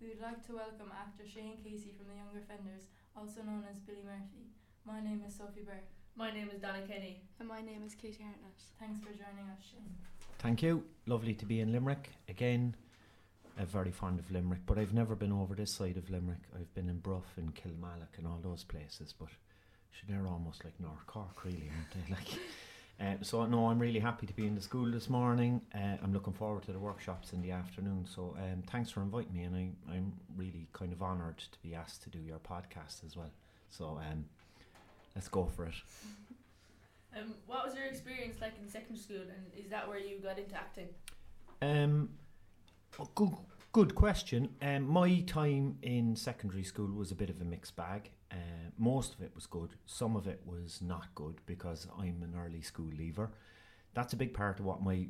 We would like to welcome actor Shane Casey from The Young Offenders, also known as Billy Murphy. My name is Sophie Bourke. My name is Donna Kenny. And my name is Katie Harnett. Thanks for joining us, Shane. Thank you. Lovely to be in Limerick again. I'm very fond of Limerick, but I've never been over this side of Limerick. I've been in Bruff and Kilmallock and all those places, but they're almost like North Cork, really, aren't they? Like, uh, so no, I'm really happy to be in the school this morning. Uh, I'm looking forward to the workshops in the afternoon. So um, thanks for inviting me, and I, I'm really kind of honoured to be asked to do your podcast as well. So um, let's go for it. Um, what was your experience like in secondary school, and is that where you got into acting? Um, oh, good, good question. Um, my time in secondary school was a bit of a mixed bag. Uh, most of it was good. Some of it was not good because I'm an early school leaver. That's a big part of what my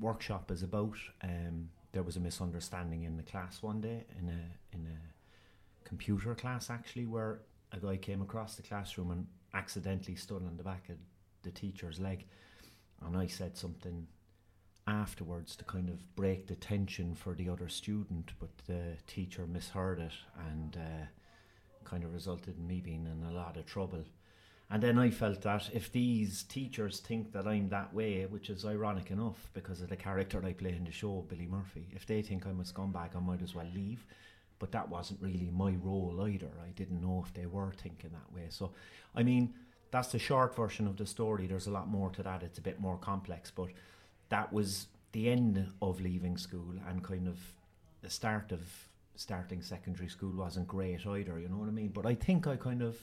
workshop is about. Um, there was a misunderstanding in the class one day in a in a computer class actually where a guy came across the classroom and accidentally stood on the back of the teacher's leg, and I said something afterwards to kind of break the tension for the other student, but the teacher misheard it and uh, kind of resulted in me being in a lot of trouble. And then I felt that if these teachers think that I'm that way, which is ironic enough because of the character I play in the show, Billy Murphy, if they think I'm a scumbag, I might as well leave. But that wasn't really my role either. I didn't know if they were thinking that way. So, I mean, that's the short version of the story. There's a lot more to that. It's a bit more complex, but that was the end of leaving school and kind of the start of starting secondary school wasn't great either, you know what I mean? But I think I kind of,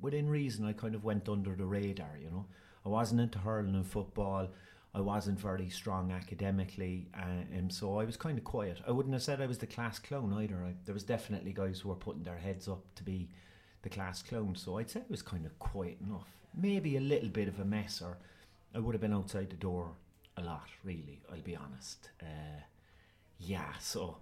within reason, I kind of went under the radar, you know. I wasn't into hurling and football. I wasn't very strong academically, uh, and so I was kind of quiet. I wouldn't have said I was the class clown either. I, there was definitely guys who were putting their heads up to be the class clown, so I'd say I was kind of quiet enough. Maybe a little bit of a mess, or I would have been outside the door a lot, really, I'll be honest. Uh, yeah, so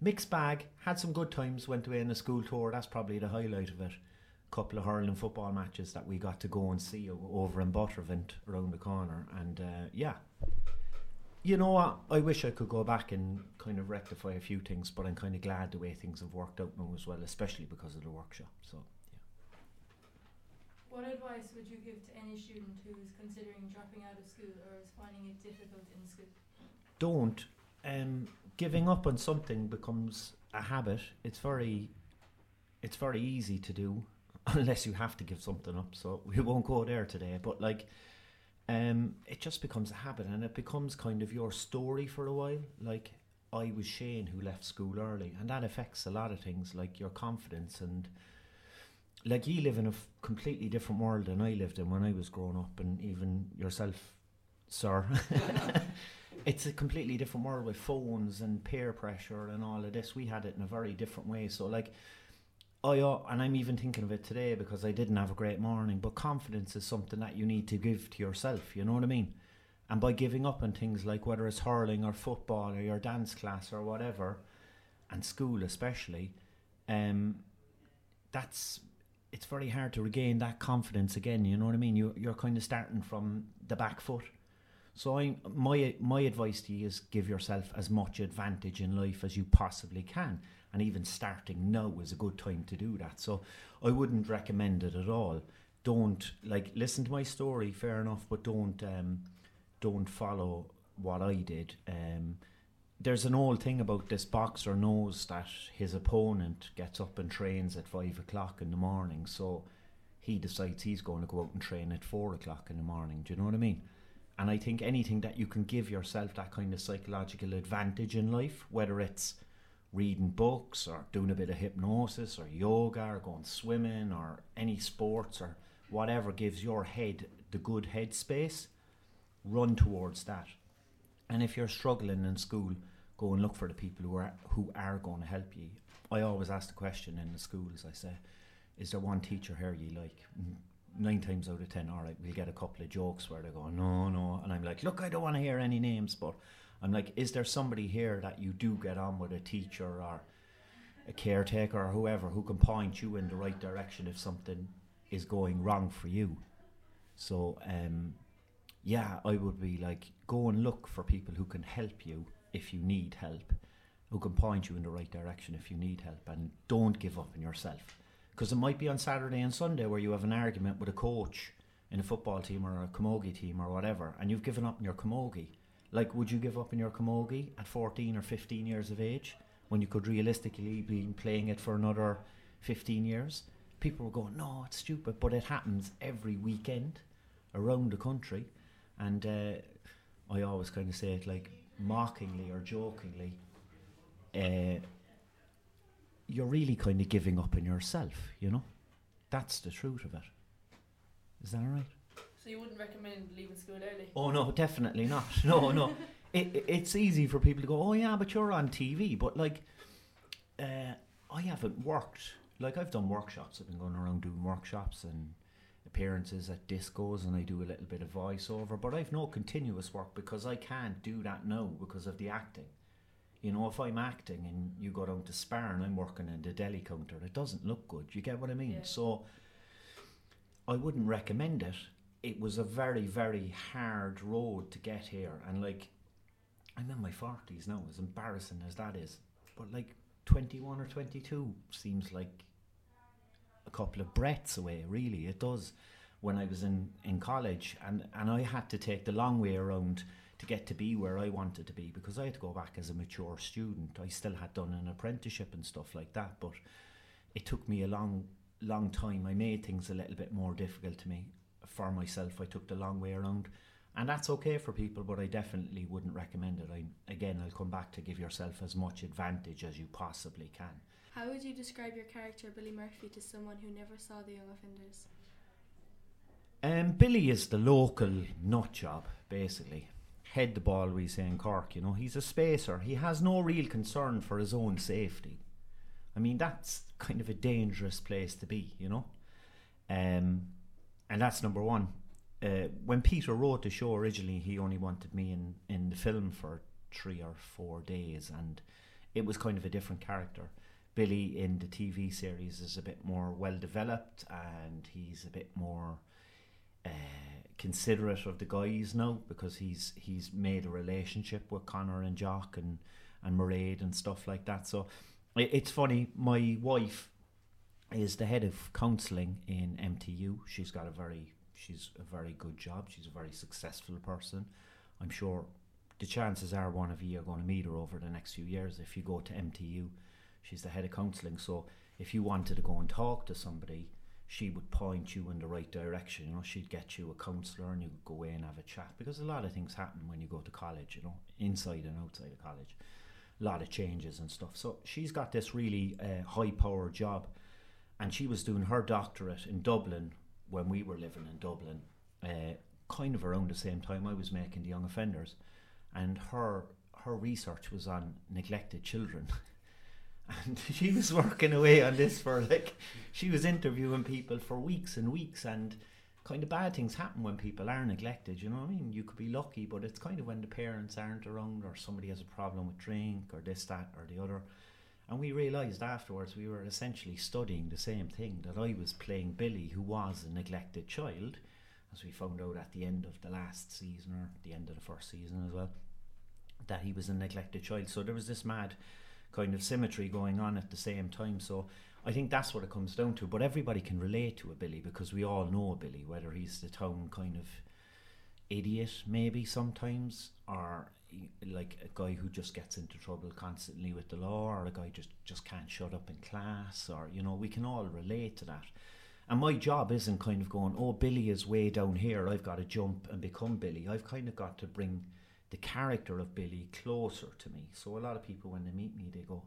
mixed bag. Had some good times, went away on a school tour, that's probably the highlight of it. A couple of hurling football matches that we got to go and see over in Buttevant around the corner, and uh, yeah. You know what? I wish I could go back and kind of rectify a few things, but I'm kind of glad the way things have worked out now as well, especially because of the workshop. So What advice would you give to any student who is considering dropping out of school or is finding it difficult in school? don't um, giving up on something becomes a habit. It's very it's very easy to do unless you have to give something up so we won't go there today. But like um, it just becomes a habit and it becomes kind of your story for a while. Like I was Shane who left school early and that affects a lot of things like your confidence and like you live in a f- completely different world than I lived in when I was growing up and even yourself sir it's a completely different world with phones and peer pressure and all of this. We had it in a very different way. So like Oh yeah, and I'm even thinking of it today because I didn't have a great morning. But confidence is something that you need to give to yourself. You know what I mean? And by giving up on things like whether it's hurling or football or your dance class or whatever, and school especially, um, that's it's very hard to regain that confidence again. You know what I mean? You you're kind of starting from the back foot. So I my my advice to you is give yourself as much advantage in life as you possibly can, and even starting now is a good time to do that. So I wouldn't recommend it at all. Don't like listen to my story, fair enough, but don't um, don't follow what I did. Um, there's an old thing about this boxer knows that his opponent gets up and trains at five o'clock in the morning, so he decides he's going to go out and train at four o'clock in the morning. Do you know what I mean? And I think anything that you can give yourself that kind of psychological advantage in life, whether it's reading books or doing a bit of hypnosis or yoga or going swimming or any sports or whatever gives your head the good headspace, run towards that. And if you're struggling in school, go and look for the people who are who are going to help you. I always ask the question in the schools. I say, "Is there one teacher here you like?" Nine times out of ten, all right, we'll get a couple of jokes where they go, "No, no," and I'm like, "Look, I don't want to hear any names, but I'm like, is there somebody here that you do get on with a teacher or a caretaker or whoever who can point you in the right direction if something is going wrong for you?" So, um, yeah, I would be like, go and look for people who can help you if you need help, who can point you in the right direction if you need help, and don't give up on yourself. Because it might be on Saturday and Sunday where you have an argument with a coach in a football team or a camogie team or whatever, and you've given up on your camogie. Like, would you give up on your camogie at 14 or 15 years of age when you could realistically be playing it for another 15 years? People were going, no, it's stupid, but it happens every weekend around the country. And uh, I always kind of say it like mockingly or jokingly. Uh, you're really kind of giving up on yourself, you know? That's the truth of it. Is that all right? So you wouldn't recommend leaving school early? Oh no, definitely not. No, no. it, it, it's easy for people to go, oh yeah, but you're on TV. But like, uh, I haven't worked. Like I've done workshops. I've been going around doing workshops and appearances at discos, and I do a little bit of voiceover. But I've no continuous work because I can't do that now because of the acting. You know, if I'm acting and you go down to Spar and I'm working in the deli counter, it doesn't look good. You get what I mean? Yeah. So I wouldn't recommend it. It was a very, very hard road to get here. And like, I'm in my 40s now, as embarrassing as that is. But like, 21 or 22 seems like a couple of breaths away, really. It does when I was in, in college. And, and I had to take the long way around to get to be where I wanted to be because I had to go back as a mature student. I still had done an apprenticeship and stuff like that, but it took me a long, long time. I made things a little bit more difficult to me for myself. I took the long way around, and that's okay for people, but I definitely wouldn't recommend it. I again, I'll come back to give yourself as much advantage as you possibly can. How would you describe your character Billy Murphy to someone who never saw the Young Offenders? Um, Billy is the local nut job, basically. Head the ball, we say in Cork, you know. He's a spacer. He has no real concern for his own safety. I mean, that's kind of a dangerous place to be, you know. Um, and that's number one. Uh, when Peter wrote the show originally, he only wanted me in, in the film for three or four days, and it was kind of a different character. Billy in the TV series is a bit more well developed, and he's a bit more uh, considerate of the guys now because he's he's made a relationship with Conor and Jock and and Mairead and stuff like that. So it, it's funny. My wife is the head of counselling in MTU. She's got a very she's a very good job. She's a very successful person. I'm sure the chances are one of you are going to meet her over the next few years if you go to MTU. She's the head of counselling. So if you wanted to go and talk to somebody, she would point you in the right direction. You know, she'd get you a counsellor and you could go away and have a chat because a lot of things happen when you go to college. You know, inside and outside of college, a lot of changes and stuff. So she's got this really uh, high power job, and she was doing her doctorate in Dublin when we were living in Dublin, uh, kind of around the same time I was making the young offenders, and her her research was on neglected children. and she was working away on this for like she was interviewing people for weeks and weeks and kind of bad things happen when people are neglected you know what i mean? You could be lucky but it's kind of when the parents aren't around or somebody has a problem with drink or this that or the other. And we realized afterwards we were essentially studying the same thing that i was playing billy who was a neglected child as we found out at the end of the last season or the end of the first season as well that he was a neglected child. So there was this mad kind of symmetry going on at the same time. So I think that's what it comes down to. But everybody can relate to a Billy because we all know a Billy, whether he's the town kind of idiot maybe sometimes, or like a guy who just gets into trouble constantly with the law, or a guy just just can't shut up in class, or you know we can all relate to that. And my job isn't kind of going, oh, Billy is way down here. I've got to jump and become Billy. I've kind of got to bring the character of Billy closer to me. So a lot of people, when they meet me, they go,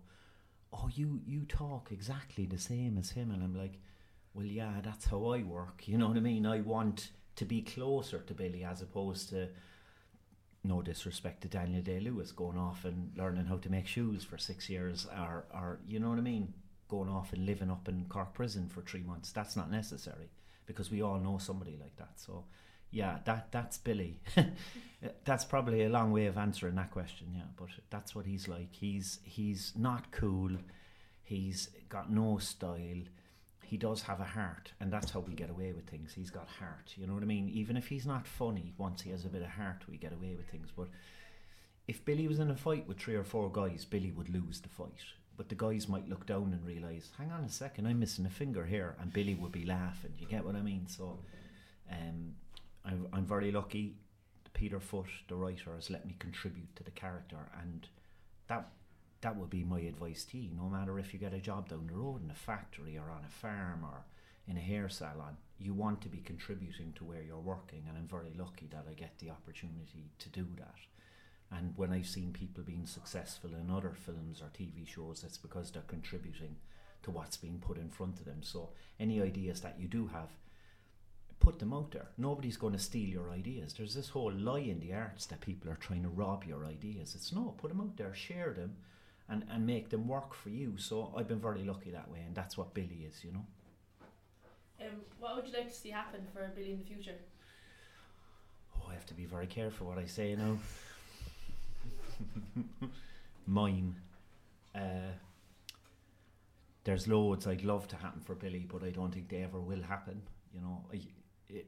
"Oh, you you talk exactly the same as him," and I'm like, "Well, yeah, that's how I work." You know what I mean? I want to be closer to Billy as opposed to. No disrespect to Daniel Day Lewis going off and learning how to make shoes for six years, or, or you know what I mean, going off and living up in Cork prison for three months. That's not necessary because we all know somebody like that. So, yeah, that that's Billy. that's probably a long way of answering that question, yeah. But that's what he's like. He's he's not cool. He's got no style. He does have a heart, and that's how we get away with things. He's got heart. You know what I mean? Even if he's not funny, once he has a bit of heart, we get away with things. But if Billy was in a fight with three or four guys, Billy would lose the fight. But the guys might look down and realise, hang on a second, I'm missing a finger here, and Billy would be laughing. You get what I mean? So, um, I'm, I'm very lucky. Peter Foott, the writer, has let me contribute to the character, and that that would be my advice to you. No matter if you get a job down the road in a factory or on a farm or in a hair salon, you want to be contributing to where you're working, and I'm very lucky that I get the opportunity to do that. And when I've seen people being successful in other films or TV shows, it's because they're contributing to what's being put in front of them. So any ideas that you do have, put them out there. Nobody's going to steal your ideas. There's this whole lie in the arts that people are trying to rob your ideas. It's no, put them out there, share them, and, and make them work for you. So I've been very lucky that way, and that's what Billy is, you know. Um, what would you like to see happen for Billy in the future? Oh, I have to be very careful what I say now. Mime. Uh, there's loads I'd love to happen for Billy, but I don't think they ever will happen. You know, I, it,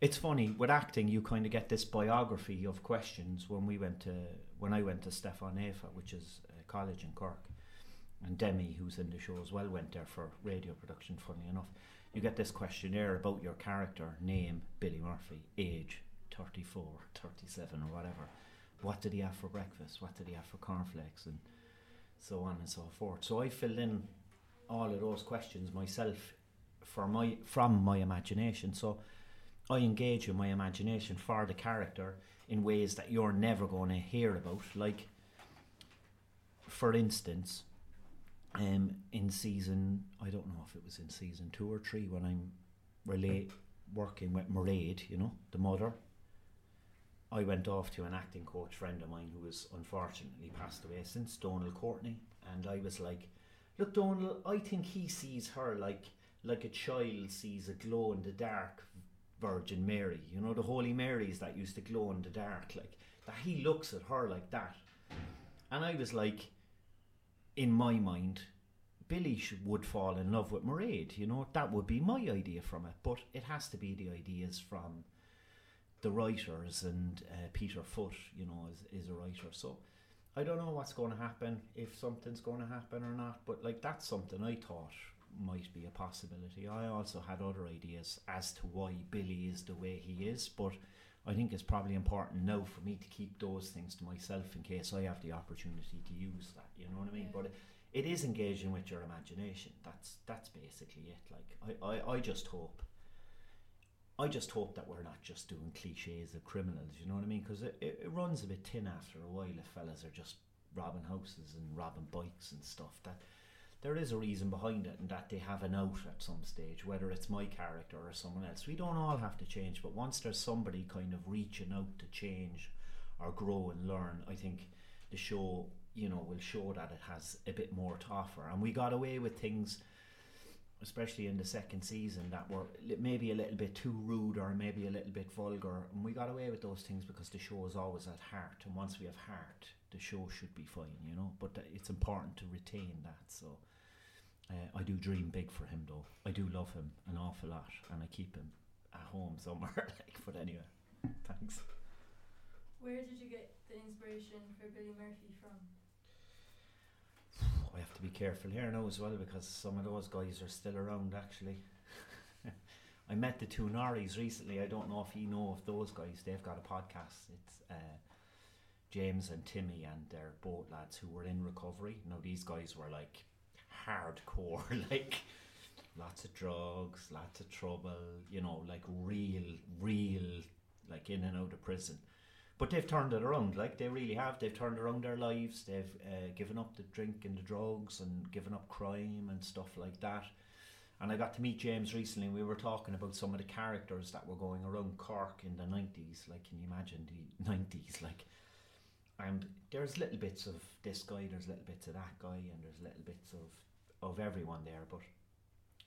it's funny with acting. You kind of get this biography of questions. When we went to, when I went to Stiofáin Naofa, which is a college in Cork, and Demi, who's in the show as well, went there for radio production. Funny enough, you get this questionnaire about your character, name, Billy Murphy, age, 34, 37 or whatever. What did he have for breakfast? What did he have for cornflakes? And so on and so forth. So I filled in all of those questions myself for my from my imagination. So I engage with my imagination for the character in ways that you're never going to hear about. Like, for instance, um, in season, I don't know if it was in season two or three when I'm relate working with Mairead, you know, the mother. I went off to an acting coach friend of mine who has unfortunately passed away since, Donald Courtney, and I was like, "Look, Donald, I think he sees her like like a child sees a glow in the dark Virgin Mary. You know, the Holy Marys that used to glow in the dark, like that. He looks at her like that, and I was like, in my mind, Billy would fall in love with Mairead. You know, that would be my idea from it, but it has to be the ideas from the writers and uh, Peter Foott, you know, is, is a writer. So I don't know what's going to happen, if something's going to happen or not, but like that's something I thought might be a possibility. I also had other ideas as to why Billy is the way he is, but I think it's probably important now for me to keep those things to myself in case I have the opportunity to use that. You know what I mean? Yeah. But it is engaging with your imagination. That's that's basically it. Like I, I, I just hope. I just hope that we're not just doing cliches of criminals. You know what I mean? Because it, it, it runs a bit thin after a while if fellas are just robbing houses and robbing bikes and stuff. That there is a reason behind it and that they have an out at some stage, whether it's my character or someone else. We don't all have to change, but once there's somebody kind of reaching out to change or grow and learn, I think the show, you know, will show that it has a bit more to offer. And we got away with things, especially in the second season, that were maybe a little bit too rude or maybe a little bit vulgar. And we got away with those things because the show is always at heart. And once we have heart, the show should be fine, you know. But it's important to retain that. So uh, I do dream big for him, though. I do love him an awful lot, and I keep him at home somewhere. like, but anyway, thanks. Where did you get the inspiration for Billy Murphy from? I have to be careful here now as well because some of those guys are still around. Actually, I met the two Norries recently. I don't know if you know of those guys. They've got a podcast. It's uh, James and Timmy, and their boat lads who were in recovery. Now these guys were like hardcore, like lots of drugs, lots of trouble. You know, like real, real, like in and out of prison. But they've turned it around, like they really have. They've turned around their lives. They've uh, given up the drink and the drugs and given up crime and stuff like that. And I got to meet James recently. and We were talking about some of the characters that were going around Cork in the nineties. Like, can you imagine the nineties? Like, and there's little bits of this guy, there's little bits of that guy, and there's little bits of of everyone there. But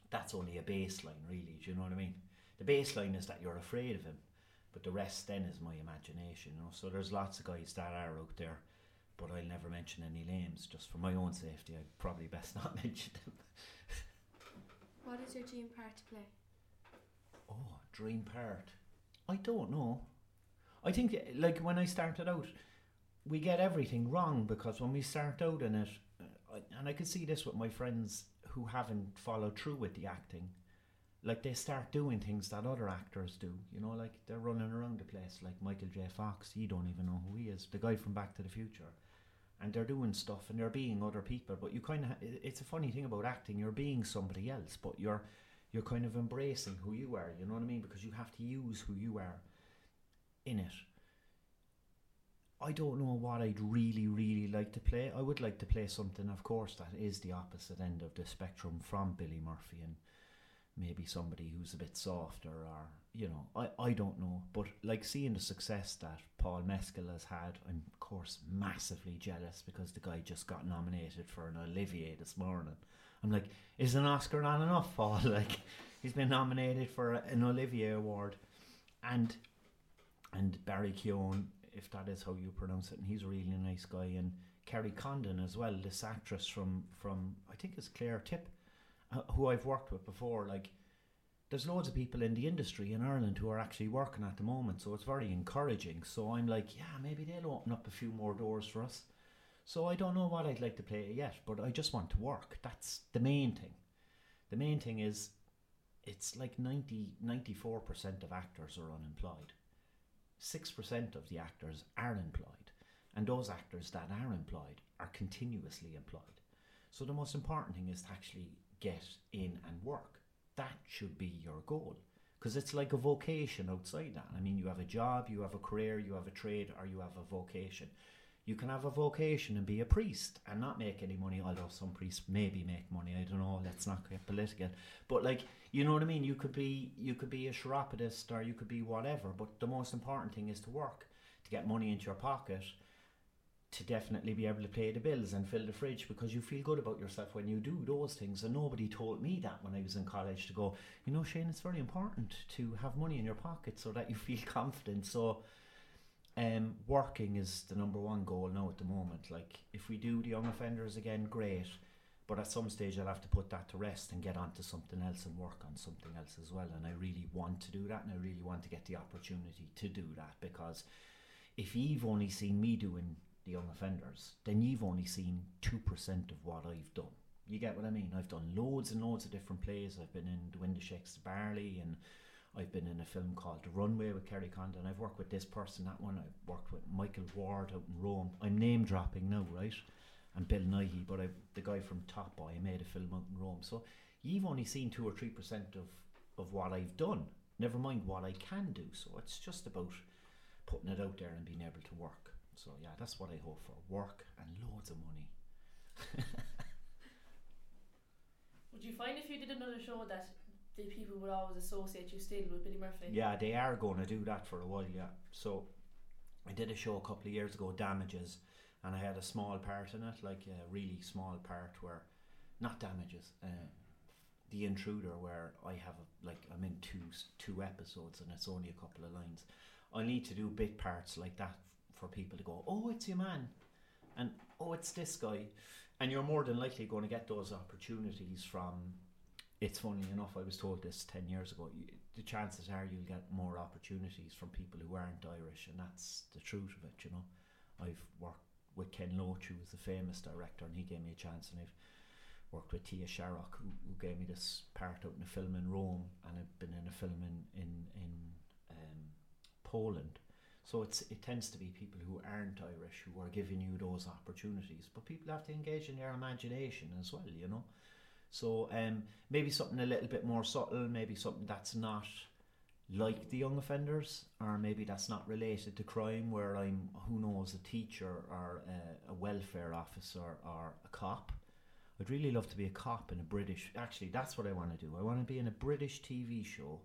that's only a baseline, really. Do you know what I mean? The baseline is that you're afraid of him, but the rest then is my imagination. You know, so there's lots of guys that are out there, but I'll never mention any names just for my own safety. I'd probably best not mention them. What is your dream part to play? Oh, dream part. I don't know. I think like when I started out, we get everything wrong because when we start out in it, uh, and I can see this with my friends who haven't followed through with the acting, like they start doing things that other actors do. You know, like they're running around the place, like Michael J. Fox. You don't even know who he is, the guy from Back to the Future. And they're doing stuff and they're being other people, but you kind of it's a funny thing about acting. You're being somebody else, but you're you're kind of embracing who you are. You know what I mean? Because you have to use who you are in it. I don't know what I'd really, really like to play. I would like to play something, of course, that is the opposite end of the spectrum from Billy Murphy and maybe somebody who's a bit softer or, you know, I, I don't know. But like seeing the success that Paul Mescal has had, I'm, of course, massively jealous because the guy just got nominated for an Olivier this morning. I'm like, is an Oscar not enough, Paul? Like, he's been nominated for an Olivier Award. And and Barry Keoghan, if that is how you pronounce it, and he's a really nice guy. And Kerry Condon as well, this actress from from I think it's Claire Tip, uh, who I've worked with before. Like, there's loads of people in the industry in Ireland who are actually working at the moment, so it's very encouraging. So I'm like, yeah, maybe they'll open up a few more doors for us. So I don't know what I'd like to play yet, but I just want to work. That's the main thing. The main thing is, it's like 90, 94% of actors are unemployed. 6% of the actors are employed, and those actors that are employed are continuously employed. So the most important thing is to actually get in and work. That should be your goal because it's like a vocation outside that. I mean, you have a job, you have a career, you have a trade, or you have a vocation. You can have a vocation and be a priest and not make any money, although some priests maybe make money. I don't know. Let's not get political. But like, you know what I mean? You could be you could be a chiropodist or you could be whatever. But the most important thing is to work to get money into your pocket to definitely be able to pay the bills and fill the fridge because you feel good about yourself when you do those things. And nobody told me that when I was in college to go, you know, Shane, it's very important to have money in your pocket so that you feel confident. So, um, working is the number one goal now at the moment. Like, if we do the young offenders again, great. But at some stage, I'll have to put that to rest and get onto something else and work on something else as well. And I really want to do that, and I really want to get the opportunity to do that because if you've only seen me doing the young offenders, then you've only seen 2% of what I've done. You get what I mean? I've done loads and loads of different plays. I've been in The Wind Shakes the Barley and I've been in a film called Runway with Kerry Condon. I've worked with this person, that one. I've worked with Michael Ward out in Rome. I'm name dropping now, right? And Bill Nighy, but I, the guy from Top Boy, I made a film out in Rome. So you've only seen 2 or 3% of, of what I've done. Never mind what I can do. So it's just about putting it out there and being able to work. So yeah, that's what I hope for: work and loads of money. Would you find if you did another show that the people would always associate you still with Billy Murphy? Yeah, they are going to do that for a while. Yeah. So I did a show a couple of years ago, Damages, and I had a small part in it, like a really small part where, not Damages, uh, The Intruder, where I have a, like I'm in two two episodes and it's only a couple of lines. I need to do bit parts like that for people to go, oh, it's your man, and oh, it's this guy, and you're more than likely going to get those opportunities from. It's funny enough. I was told this ten years ago. You, the chances are you'll get more opportunities from people who aren't Irish, and that's the truth of it. You know, I've worked with Ken Loach, who was a famous director, and he gave me a chance, and I've worked with Thea Sharrock, who, who gave me this part out in a film in Rome, and I've been in a film in in in um, Poland. So it's it tends to be people who aren't Irish who are giving you those opportunities, but people have to engage in their imagination as well, you know. So um, maybe something a little bit more subtle, maybe something that's not like the young offenders, or maybe that's not related to crime, where I'm who knows a teacher or a, a welfare officer or a cop. I'd really love to be a cop in a British. Actually, that's what I want to do. I want to be in a British TV show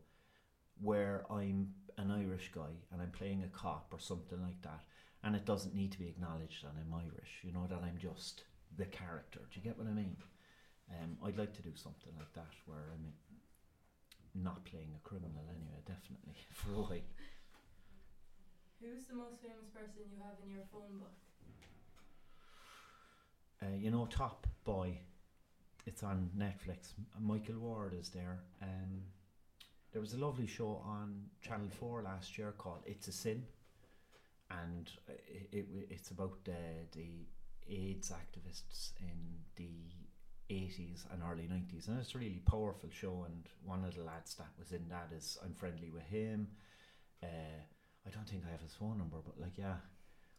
where I'm an Irish guy and I'm playing a cop or something like that, and it doesn't need to be acknowledged that I'm Irish. You know that I'm just the character. Do you get what I mean? Um, I'd like to do something like that where I'm not playing a criminal anyway. Definitely for a while. Who's the most famous person you have in your phone book? Uh, you know, Top Boy. It's on Netflix. Michael Ward is there. Um, there was a lovely show on Channel Four last year called "It's a Sin," and it, it it's about uh, the AIDS activists in the 80s and early 90s and it's a really powerful show and one of the lads that was in that is I'm friendly with him. Uh, I don't think I have his phone number but like yeah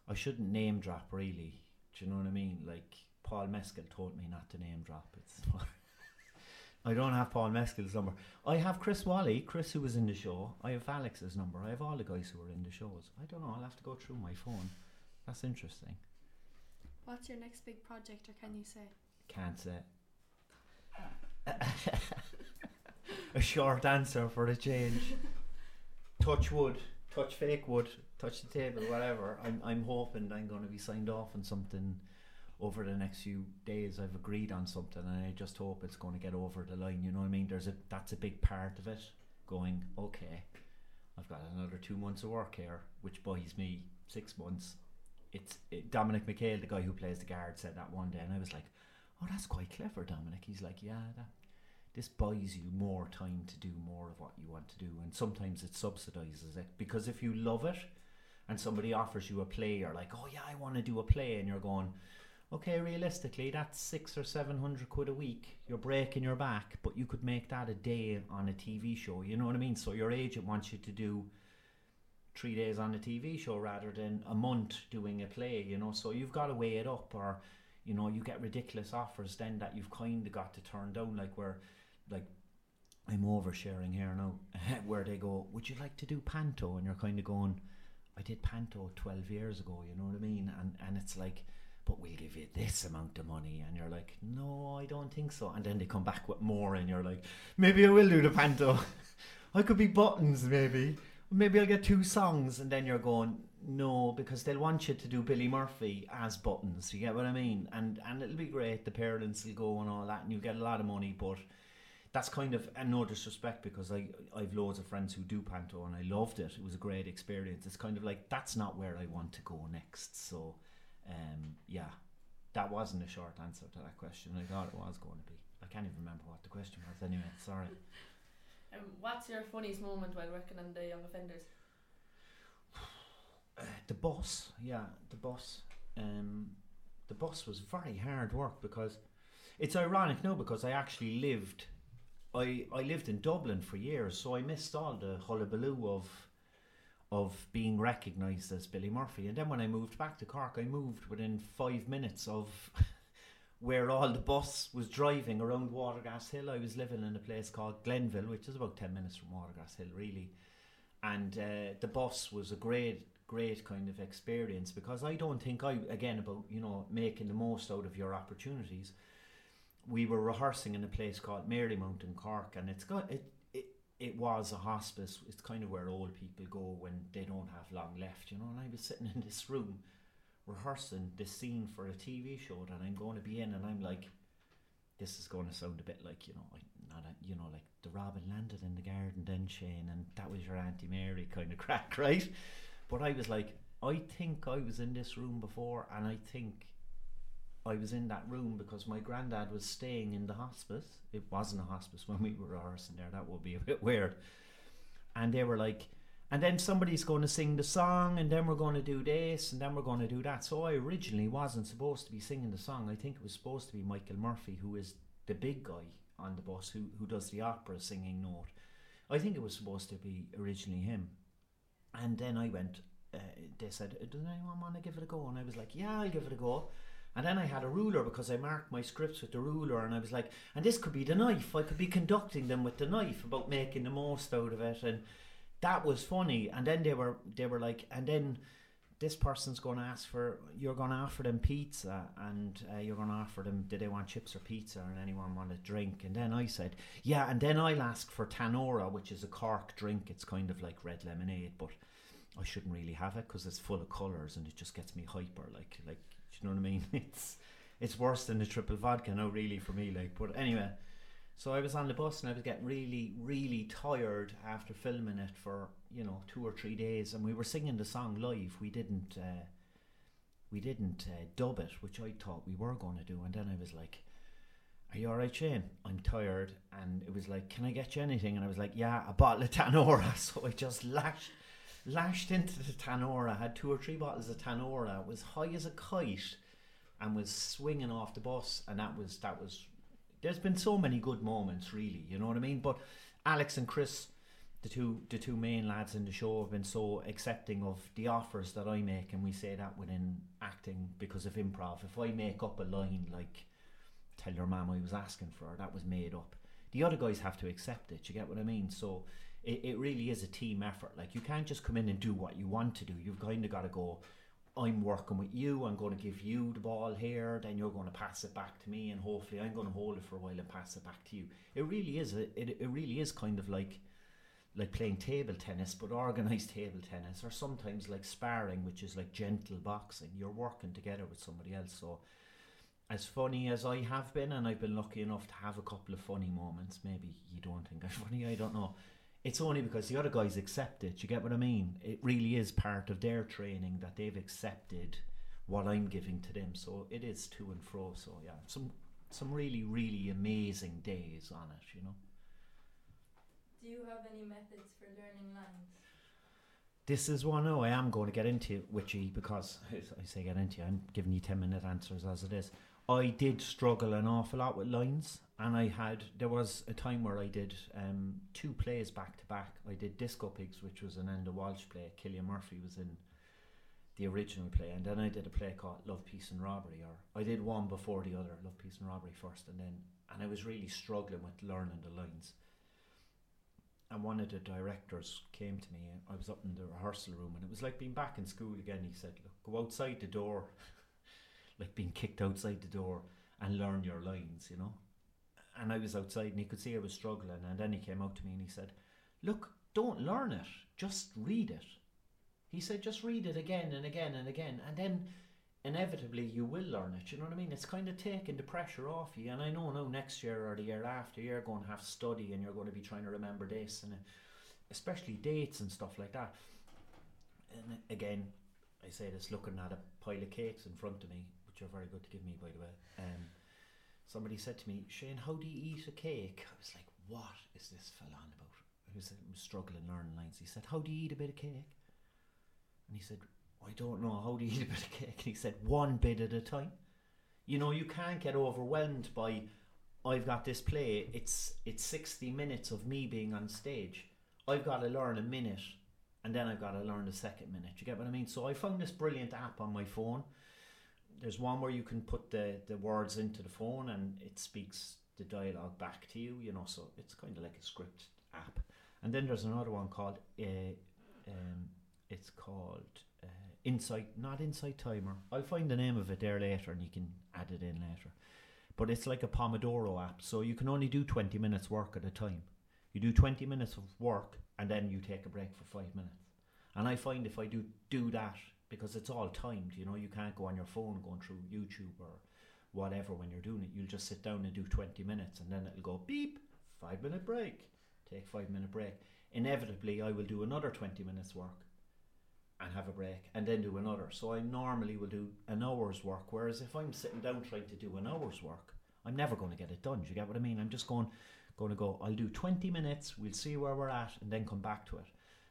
I shouldn't name drop really. Do you know what I mean? Like Paul Mescal told me not to name drop. It's I don't have Paul Mescal's number. I have Chris Walley Chris who was in the show. I have Alex's number. I have all the guys who were in the shows. I don't know. I'll have to go through my phone. That's interesting. What's your next big project, or can you say? Can't say. A short answer for a change. touch wood, touch fake wood, touch the table, whatever. I'm I'm hoping I'm going to be signed off on something over the next few days. I've agreed on something, and I just hope it's going to get over the line. You know what I mean? There's a that's a big part of it. Going okay, I've got another two months of work here, which buys me six months. It's it, Dominic MacHale, the guy who plays the guard, said that one day, and I was like, "Oh, that's quite clever, Dominic." He's like, "Yeah, that this buys you more time to do more of what you want to do and sometimes it subsidizes it because if you love it and somebody offers you a play you're like oh yeah i want to do a play and you're going okay realistically that's six or seven hundred quid a week. You're breaking your back but you could make that a day on a tv show you know what i mean? So your agent wants you to do three days on a tv show rather than a month doing a play you know? So you've got to weigh it up or you know you get ridiculous offers then that you've kind of got to turn down like where like I'm oversharing here now, where they go, "Would you like to do panto?" And you're kind of going, "I did panto 12 years ago," you know what I mean? And and it's like, "But we'll give you this amount of money," and you're like, "No, I don't think so." And then they come back with more, and you're like, "Maybe I will do the panto. I could be buttons, maybe." Maybe I'll get two songs, and then you're going, no, because they'll want you to do Billy Murphy as buttons. You get what I mean? And and it'll be great. The parents will go and all that, and you get a lot of money. But that's kind of and no disrespect because I I've loads of friends who do panto and I loved it. It was a great experience. It's kind of like that's not where I want to go next. So, um, yeah, that wasn't a short answer to that question. I thought it was going to be. I can't even remember what the question was. Anyway, sorry. Um, what's your funniest moment while working on the young offenders? The bus, yeah, the bus. Um, the bus was very hard work because it's ironic, no, because I actually lived I, I lived in Dublin for years, so I missed all the hullabaloo of of being recognised as Billy Murphy. And then when I moved back to Cork, I moved within five minutes of where all the bus was driving around Watergrass Hill. I was living in a place called Glenville, which is about ten minutes from Watergrass Hill, really. And uh, the bus was a great, great kind of experience because I don't think I again about you know making the most out of your opportunities we were rehearsing in a place called Marymount in Cork, and it's got it, it. It was a hospice. It's kind of where old people go when they don't have long left, you know. And I was sitting in this room rehearsing this scene for a TV show that I'm going to be in, and I'm like, this is going to sound a bit like you know, not a, you know, like the Robin landed in the garden, then Shane, and that was your Auntie Mary kind of crack, right? But I was like, I think I was in this room before, and I think I was in that room because my granddad was staying in the hospice. It wasn't a hospice when we were rehearsing there. That would be a bit weird. And they were like, and then somebody's going to sing the song, and then we're going to do this, and then we're going to do that. So I originally wasn't supposed to be singing the song. I think it was supposed to be Michael Murphy, who is the big guy on the bus, who who does the opera singing note. I think it was supposed to be originally him. And then I went. Uh, they said, "Does anyone want to give it a go?" And I was like, "Yeah, I'll give it a go." And then I had a ruler because I marked my scripts with the ruler, and I was like, and this could be the knife. I could be conducting them with the knife about making the most out of it, and that was funny. And then they were they were like, and then this person's going to ask for you're going to offer them pizza and uh, you're going to offer them do they want chips or pizza and anyone want a drink and then I said yeah and then I'll ask for Tanora which is a Cork drink it's kind of like red lemonade but I shouldn't really have it because it's full of colours and it just gets me hyper like like you know what I mean? It's it's worse than the triple vodka no really, for me. Like, but anyway, so I was on the bus and I was getting really, really tired after filming it for you know two or three days, and we were singing the song live. We didn't. Uh, we didn't uh, dub it, which I thought we were going to do, and then I was like, "Are you all right, Shane? I'm tired." And it was like, "Can I get you anything?" And I was like, "Yeah, a bottle of Tanora." So I just lashed lashed into the Tanora, had two or three bottles of Tanora, was high as a kite, and was swinging off the bus. And that was that was. There's been so many good moments, really. You know what I mean? But Alex and Chris, the two the two main lads in the show, have been so accepting of the offers that I make, and we say that within acting because of improv. If I make up a line like "Tell your mum I was asking for her," that was made up. The other guys have to accept it. You get what I mean? So it, it really is a team effort. Like you can't just come in and do what you want to do. You've kind of got to go. I'm working with you. I'm going to give you the ball here. Then you're going to pass it back to me, and hopefully I'm going to hold it for a while and pass it back to you. It really is. A, it it really is kind of like like playing table tennis, but organized table tennis, or sometimes like sparring, which is like gentle boxing. You're working together with somebody else. So, as funny as I have been, and I've been lucky enough to have a couple of funny moments, maybe you don't think I'm funny, I don't know. It's only because the other guys accept it. You get what I mean? It really is part of their training that they've accepted what I'm giving to them. So it is to and fro. So yeah, some some really really amazing days on it. You know. Do you have any methods for learning lines? This is one oh I am going to get into Witchy because I say get into I'm giving you ten minute answers as it is. I did struggle an awful lot with lines and I had there was a time where I did um, two plays back to back. I did Disco Pigs, which was an Enda Walsh play. Cillian Murphy was in the original play, and then I did a play called Love, Peace and Robbery, or I did one before the other, Love, Peace and Robbery first, and then and I was really struggling with learning the lines. And one of the directors came to me. I was up in the rehearsal room, and it was like being back in school again. He said, "Look, go outside the door, like being kicked outside the door, and learn your lines." You know. And I was outside, and he could see I was struggling. And then he came out to me and he said, "Look, don't learn it. Just read it." He said, "Just read it again and again and again, and then." Inevitably, you will learn it. You know what I mean? It's kind of taking the pressure off you. And I know now next year or the year after, you're going to have study and you're going to be trying to remember this and uh, especially dates and stuff like that. And again, I say this looking at a pile of cakes in front of me, which are very good to give me, by the way. Um, somebody said to me, Shane, how do you eat a cake? I was like, what is this fella on about? I was, was struggling learning lines. He said, how do you eat a bit of cake? And he said, I don't know, how to eat a bit of cake? And he said, one bit at a time. You know, you can't get overwhelmed by, I've got this play, it's, it's 60 minutes of me being on stage. I've got to learn a minute and then I've got to learn the second minute. You get what I mean? So I found this brilliant app on my phone. There's one where you can put the, the words into the phone and it speaks the dialogue back to you, you know, so it's kind of like a script app. And then there's another one called, uh, um, it's called Insight, not Insight Timer. I'll find the name of it there later and you can add it in later. But it's like a Pomodoro app, so you can only do 20 minutes work at a time. You do 20 minutes of work and then you take a break for five minutes. And I find if I do do that, because it's all timed, you know, you can't go on your phone going through YouTube or whatever when you're doing it. You'll just sit down and do 20 minutes and then it'll go beep, five minute break, take five minute break. Inevitably, I will do another 20 minutes work and have a break and then do another. So I normally will do an hour's work, whereas if I'm sitting down trying to do an hour's work, I'm never going to get it done. Do you get what I mean? I'm just going going to go, I'll do 20 minutes, we'll see where we're at, and then come back to it.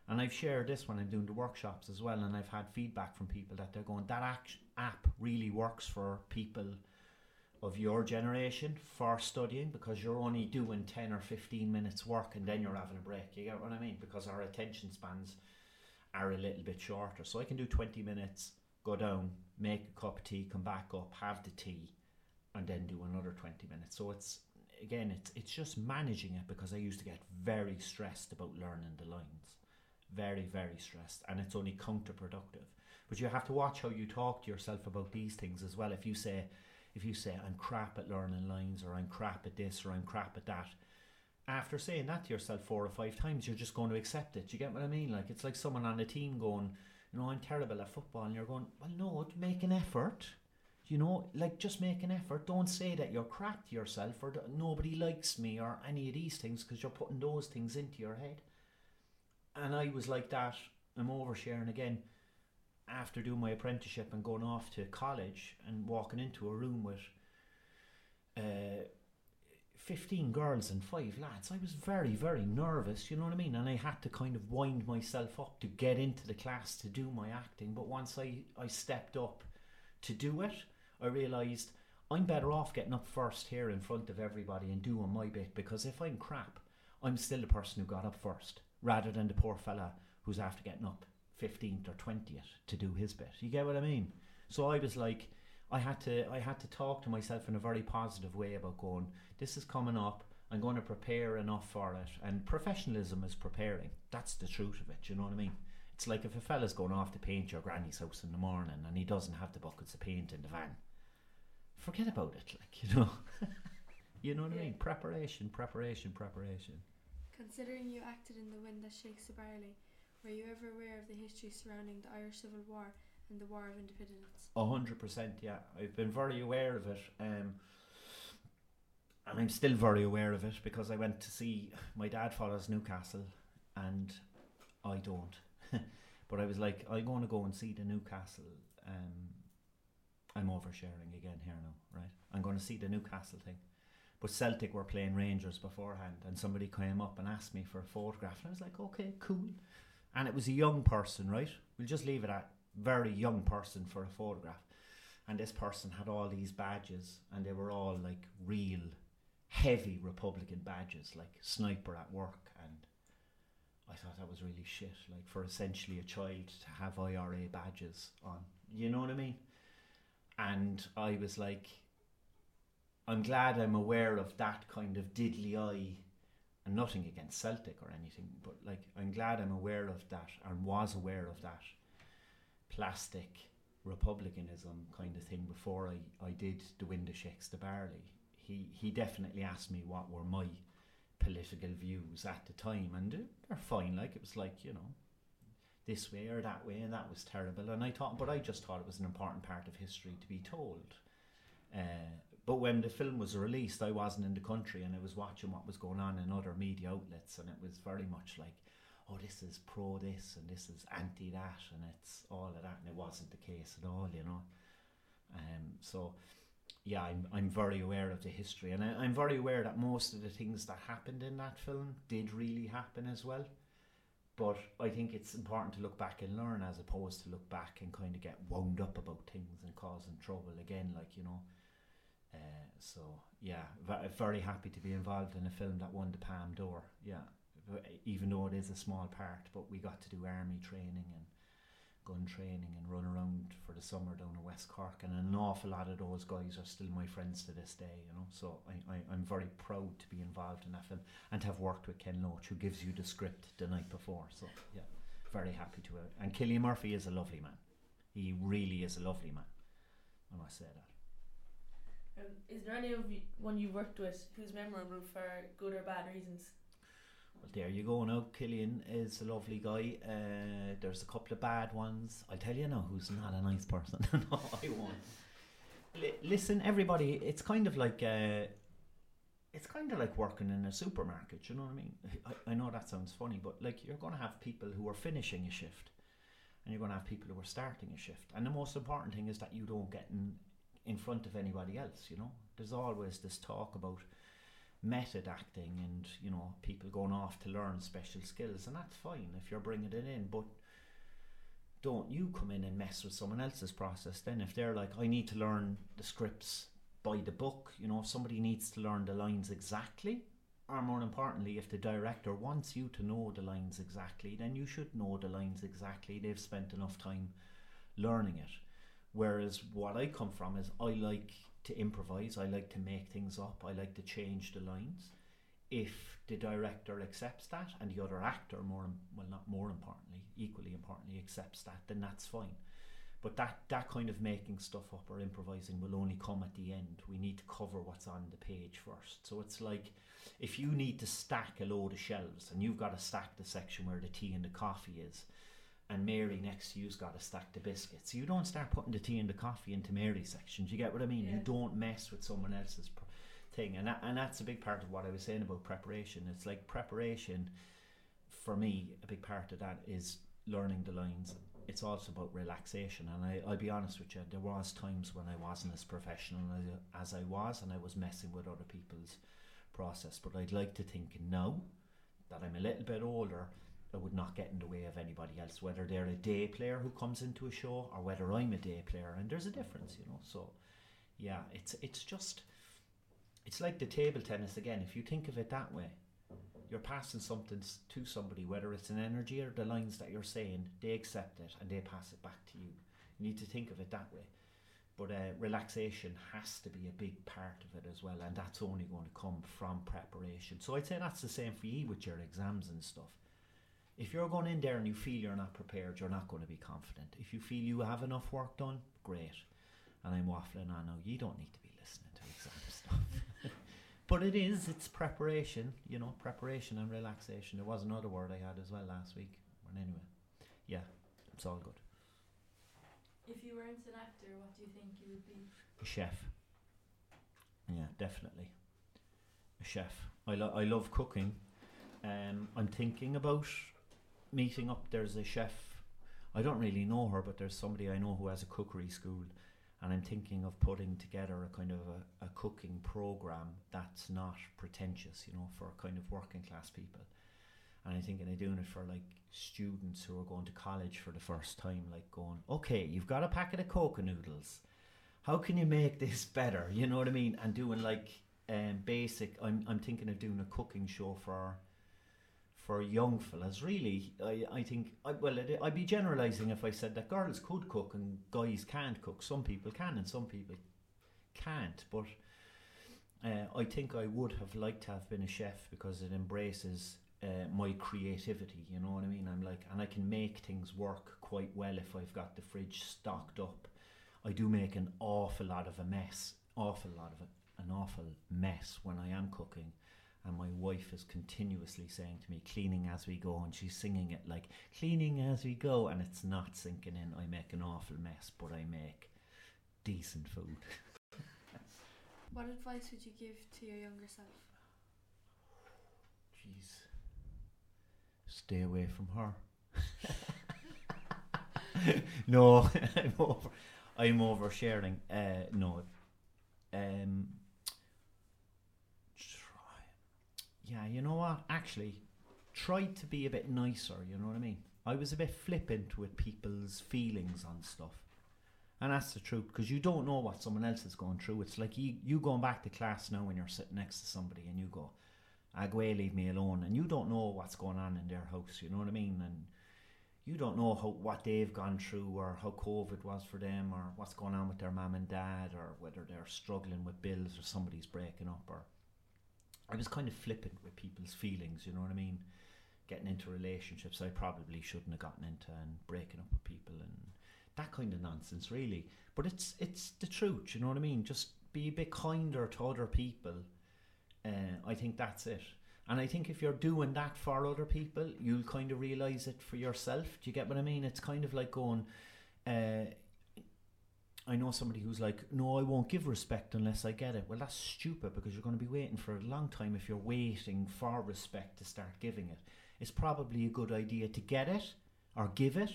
And I've shared this when I'm doing the workshops as well, and I've had feedback from people that they're going, that app really works for people of your generation for studying because you're only doing 10 or 15 minutes work and then you're having a break. You get what I mean? Because our attention spans are a little bit shorter. So I can do 20 minutes, go down, make a cup of tea, come back up, have the tea, and then do another 20 minutes. So it's again, it's it's just managing it because I used to get very stressed about learning the lines, very very stressed, and it's only counterproductive. But you have to watch how you talk to yourself about these things as well. If you say, if you say I'm crap at learning lines, or I'm crap at this, or I'm crap at that, after saying that to yourself four or five times, you're just going to accept it. You get what I mean? Like it's like someone on a team going, you know, I'm terrible at football, and you're going, well, no, make an effort you know, like just make an effort. Don't say that you're crap to yourself or that nobody likes me or any of these things because you're putting those things into your head. And I was like that. I'm oversharing again after doing my apprenticeship and going off to college and walking into a room with uh, 15 girls and five lads. I was very, very nervous, you know what I mean? And I had to kind of wind myself up to get into the class to do my acting. But once I, I stepped up to do it, I realised I'm better off getting up first here in front of everybody and doing my bit because if I'm crap, I'm still the person who got up first rather than the poor fella who's after getting up 15th or 20th to do his bit. You get what I mean? So I was like, I had to I had to talk to myself in a very positive way about going, this is coming up. I'm going to prepare enough for it. And professionalism is preparing. That's the truth of it. You know what I mean? It's like if a fella's going off to paint your granny's house in the morning and he doesn't have the buckets of paint in the van, forget about it. Like you know, you know what I mean? Preparation, preparation, preparation. Considering you acted in The Wind That Shakes the Barley, were you ever aware of the history surrounding the Irish Civil War and the War of Independence? A hundred percent, yeah. I've been very aware of it, um, and I'm still very aware of it because I went to see my dad follows Newcastle, and I don't. but I was like, I'm going to go and see the Newcastle. Um, I'm oversharing again here now, right? I'm going to see the Newcastle thing. But Celtic were playing Rangers beforehand, and somebody came up and asked me for a photograph, and I was like, okay, cool. And it was a young person, right? We'll just leave it at very young person for a photograph. And this person had all these badges, and they were all like real heavy Republican badges, like sniper at work. And I thought that was really shit, like for essentially a child to have IRA badges on. You know what I mean? And I was like, I'm glad I'm aware of that kind of diddly eye and nothing against Celtic or anything, but like I'm glad I'm aware of that and was aware of that plastic republicanism kind of thing before I, I did the wind that shakes the barley. He he definitely asked me what were my political views at the time and they're fine like it was like you know this way or that way and that was terrible and I thought but I just thought it was an important part of history to be told uh, but when the film was released I wasn't in the country and I was watching what was going on in other media outlets and it was very much like oh, this is pro this and this is anti that, and it's all of that, and it wasn't the case at all, you know. Um, so, yeah, I'm I'm very aware of the history, and I, I'm very aware that most of the things that happened in that film did really happen as well. But I think it's important to look back and learn as opposed to look back and kind of get wound up about things and causing trouble again, like you know. Uh, so yeah, very happy to be involved in a film that won the Palme d'Or. Yeah even though it is a small part, but we got to do army training and gun training and run around for the summer down in West Cork and an awful lot of those guys are still my friends to this day, you know. So I, I, I'm very proud to be involved in that film and to have worked with Ken Loach who gives you the script the night before. So yeah, very happy to it. And Cillian Murphy is a lovely man. He really is a lovely man. I must say that. Um, is there any of you, one you worked with who's memorable for good or bad reasons? Well, there you go now. Cillian is a lovely guy. Uh, there's a couple of bad ones. I'll tell you now who's not a nice person. no, I won't. L- listen, everybody, it's kind of like uh, it's kind of like working in a supermarket. You know what I mean? I, I know that sounds funny, but like you're going to have people who are finishing a shift, and you're going to have people who are starting a shift. And the most important thing is that you don't get in in front of anybody else. You know, there's always this talk about method acting and you know people going off to learn special skills and that's fine if you're bringing it in but don't you come in and mess with someone else's process then if they're like I need to learn the scripts by the book you know if somebody needs to learn the lines exactly. Or more importantly if the director wants you to know the lines exactly then you should know the lines exactly. They've spent enough time learning it. Whereas what I come from is I like to improvise. I like to make things up. I like to change the lines. If the director accepts that and the other actor, more well, not more importantly, equally importantly, accepts that, then that's fine. But that that kind of making stuff up or improvising will only come at the end. We need to cover what's on the page first. So it's like if you need to stack a load of shelves and you've got to stack the section where the tea and the coffee is, and Mary next to you's got a stack of biscuits. You don't start putting the tea and the coffee into Mary's section. Do you get what I mean? Yeah. You don't mess with someone else's pr- thing, and that, and that's a big part of what I was saying about preparation. It's like preparation for me. A big part of that is learning the lines. It's also about relaxation, and I, I'll be honest with you. There was times when I wasn't as professional as, as I was, and I was messing with other people's process. But I'd like to think now that I'm a little bit older, I would not get in the way of anybody else, whether they're a day player who comes into a show or whether I'm a day player. And there's a difference, you know. So, yeah, it's it's just it's like the table tennis again. If you think of it that way, you're passing something to somebody, whether it's an energy or the lines that you're saying, they accept it and they pass it back to you. You need to think of it that way. But uh, relaxation has to be a big part of it as well, and that's only going to come from preparation. So I'd say that's the same for you with your exams and stuff. If you're going in there and you feel you're not prepared, you're not going to be confident. If you feel you have enough work done, great. And I'm waffling on now. You don't need to be listening to exam stuff. but it is, it's preparation, you know, preparation and relaxation. There was another word I had as well last week. But anyway, yeah, it's all good. If you weren't an actor, what do you think you would be? A chef. Yeah, definitely. A chef. I, lo- I love cooking. Um, I'm thinking about meeting up. There's a chef. I don't really know her, but there's somebody I know who has a cookery school, and I'm thinking of putting together a kind of a, a cooking program that's not pretentious, you know, for kind of working class people. And I'm thinking of doing it for like students who are going to college for the first time, like going, okay, you've got a packet of Koka noodles how can you make this better? You know what I mean? And doing like um, basic. I'm I'm thinking of doing a cooking show for for young fellas. Really, I I think I, well it, I'd be generalising if I said that girls could cook and guys can't cook. Some people can and some people can't. But uh, I think I would have liked to have been a chef because it embraces. Uh, my creativity, you know what I mean? I'm like, and I can make things work quite well if I've got the fridge stocked up I do make an awful lot of a mess, awful lot of an awful mess when I am cooking. And my wife is continuously saying to me, cleaning as we go, and she's singing it like, cleaning as we go, and it's not sinking in. I make an awful mess, but I make decent food. What advice would you give to your younger self? Jeez. Stay away from her. no, I'm over. I'm oversharing. Uh, no. Um. Try. Yeah, you know what? Actually, try to be a bit nicer. You know what I mean? I was a bit flippant with people's feelings on stuff. And that's the truth, because you don't know what someone else is going through. It's like you, you going back to class now when you're sitting next to somebody and you go, Agway, leave me alone. And you don't know what's going on in their house, you know what I mean? And you don't know how what they've gone through or how COVID was for them or what's going on with their mum and dad or whether they're struggling with bills or somebody's breaking up or I was kind of flippant with people's feelings, you know what I mean? Getting into relationships I probably shouldn't have gotten into and breaking up with people and that kind of nonsense really. But it's it's the truth, you know what I mean? Just be a bit kinder to other people. Uh, I think that's it. And I think if you're doing that for other people, you'll kind of realize it for yourself. Do you get what I mean? It's kind of like going, uh, I know somebody who's like, no, I won't give respect unless I get it. Well, that's stupid because you're going to be waiting for a long time if you're waiting for respect to start giving it. It's probably a good idea to get it or give it,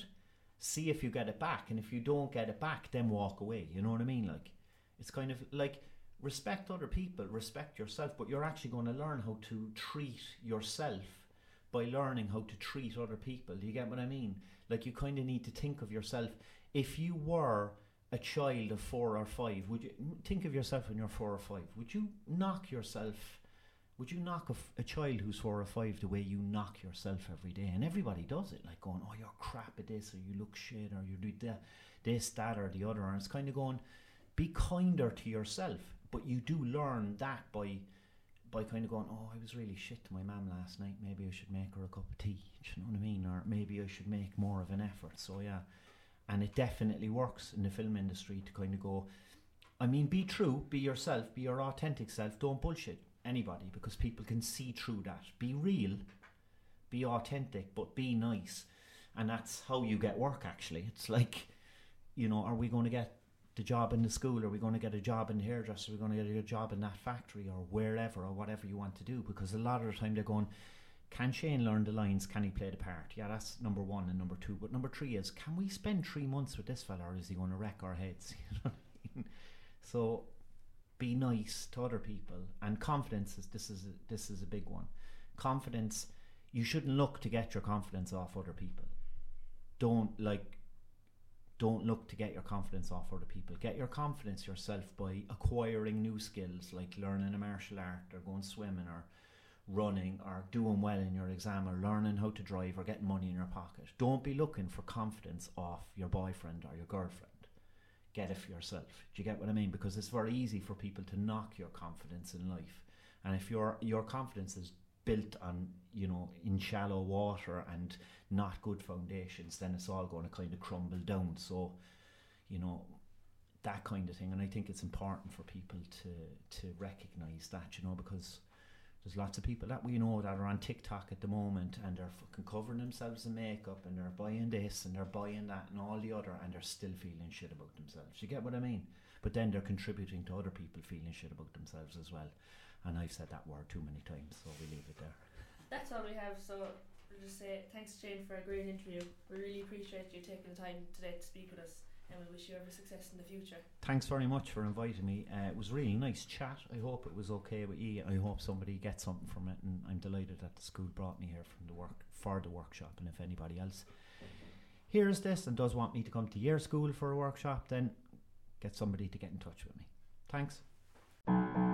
see if you get it back. And if you don't get it back, then walk away. You know what I mean? Like, it's kind of like respect other people, respect yourself, but you're actually going to learn how to treat yourself by learning how to treat other people. Do you get what I mean? Like you kind of need to think of yourself. If you were a child of four or five, would you think of yourself when you're four or five? Would you knock yourself? Would you knock a, child who's four or five the way you knock yourself every day? And everybody does it, like going, "Oh, you're crap at this," or "You look shit," or "You do that, this, that, or the other." And it's kind of going, be kinder to yourself but you do learn that by by kind of going, oh, I was really shit to my mum last night. Maybe I should make her a cup of tea. Do you know what I mean? Or maybe I should make more of an effort. So yeah, and it definitely works in the film industry to kind of go. I mean, be true, be yourself, be your authentic self. Don't bullshit anybody because people can see through that. Be real, be authentic, but be nice, and that's how you get work. Actually, it's like, you know, are we going to get the job in the school? Are we going to get a job in the hairdresser? Are we going to get a job in that factory or wherever or whatever you want to do? Because a lot of the time they're going, can Shane learn the lines? Can he play the part? Yeah, that's number one and number two. But number three is, can we spend three months with this fella or is he going to wreck our heads? So be nice to other people, and confidence is this is a, this is a big one. Confidence, you shouldn't look to get your confidence off other people. Don't like. Don't look to get your confidence off other people. Get your confidence yourself by acquiring new skills like learning a martial art or going swimming or running or doing well in your exam or learning how to drive or getting money in your pocket. Don't be looking for confidence off your boyfriend or your girlfriend. Get it for yourself. Do you get what I mean? Because it's very easy for people to knock your confidence in life. And if your your confidence is built on, you know, in shallow water and not good foundations, then it's all going to kind of crumble down. So, you know, that kind of thing. And I think it's important for people to to recognise that, you know, because there's lots of people that we know that are on TikTok at the moment and they're fucking covering themselves in makeup and they're buying this and they're buying that and all the other and they're still feeling shit about themselves. You get what I mean? But then they're contributing to other people feeling shit about themselves as well. And I've said that word too many times, so we leave it there. That's all we have. So we'll just say thanks, Shane, for a great interview. We really appreciate you taking the time today to speak with us, and we wish you every success in the future. Thanks very much for inviting me. Uh, it was really nice chat. I hope it was okay with you. I hope somebody gets something from it, and I'm delighted that the school brought me here from the work for the workshop. And if anybody else hears this and does want me to come to your school for a workshop, then get somebody to get in touch with me. Thanks.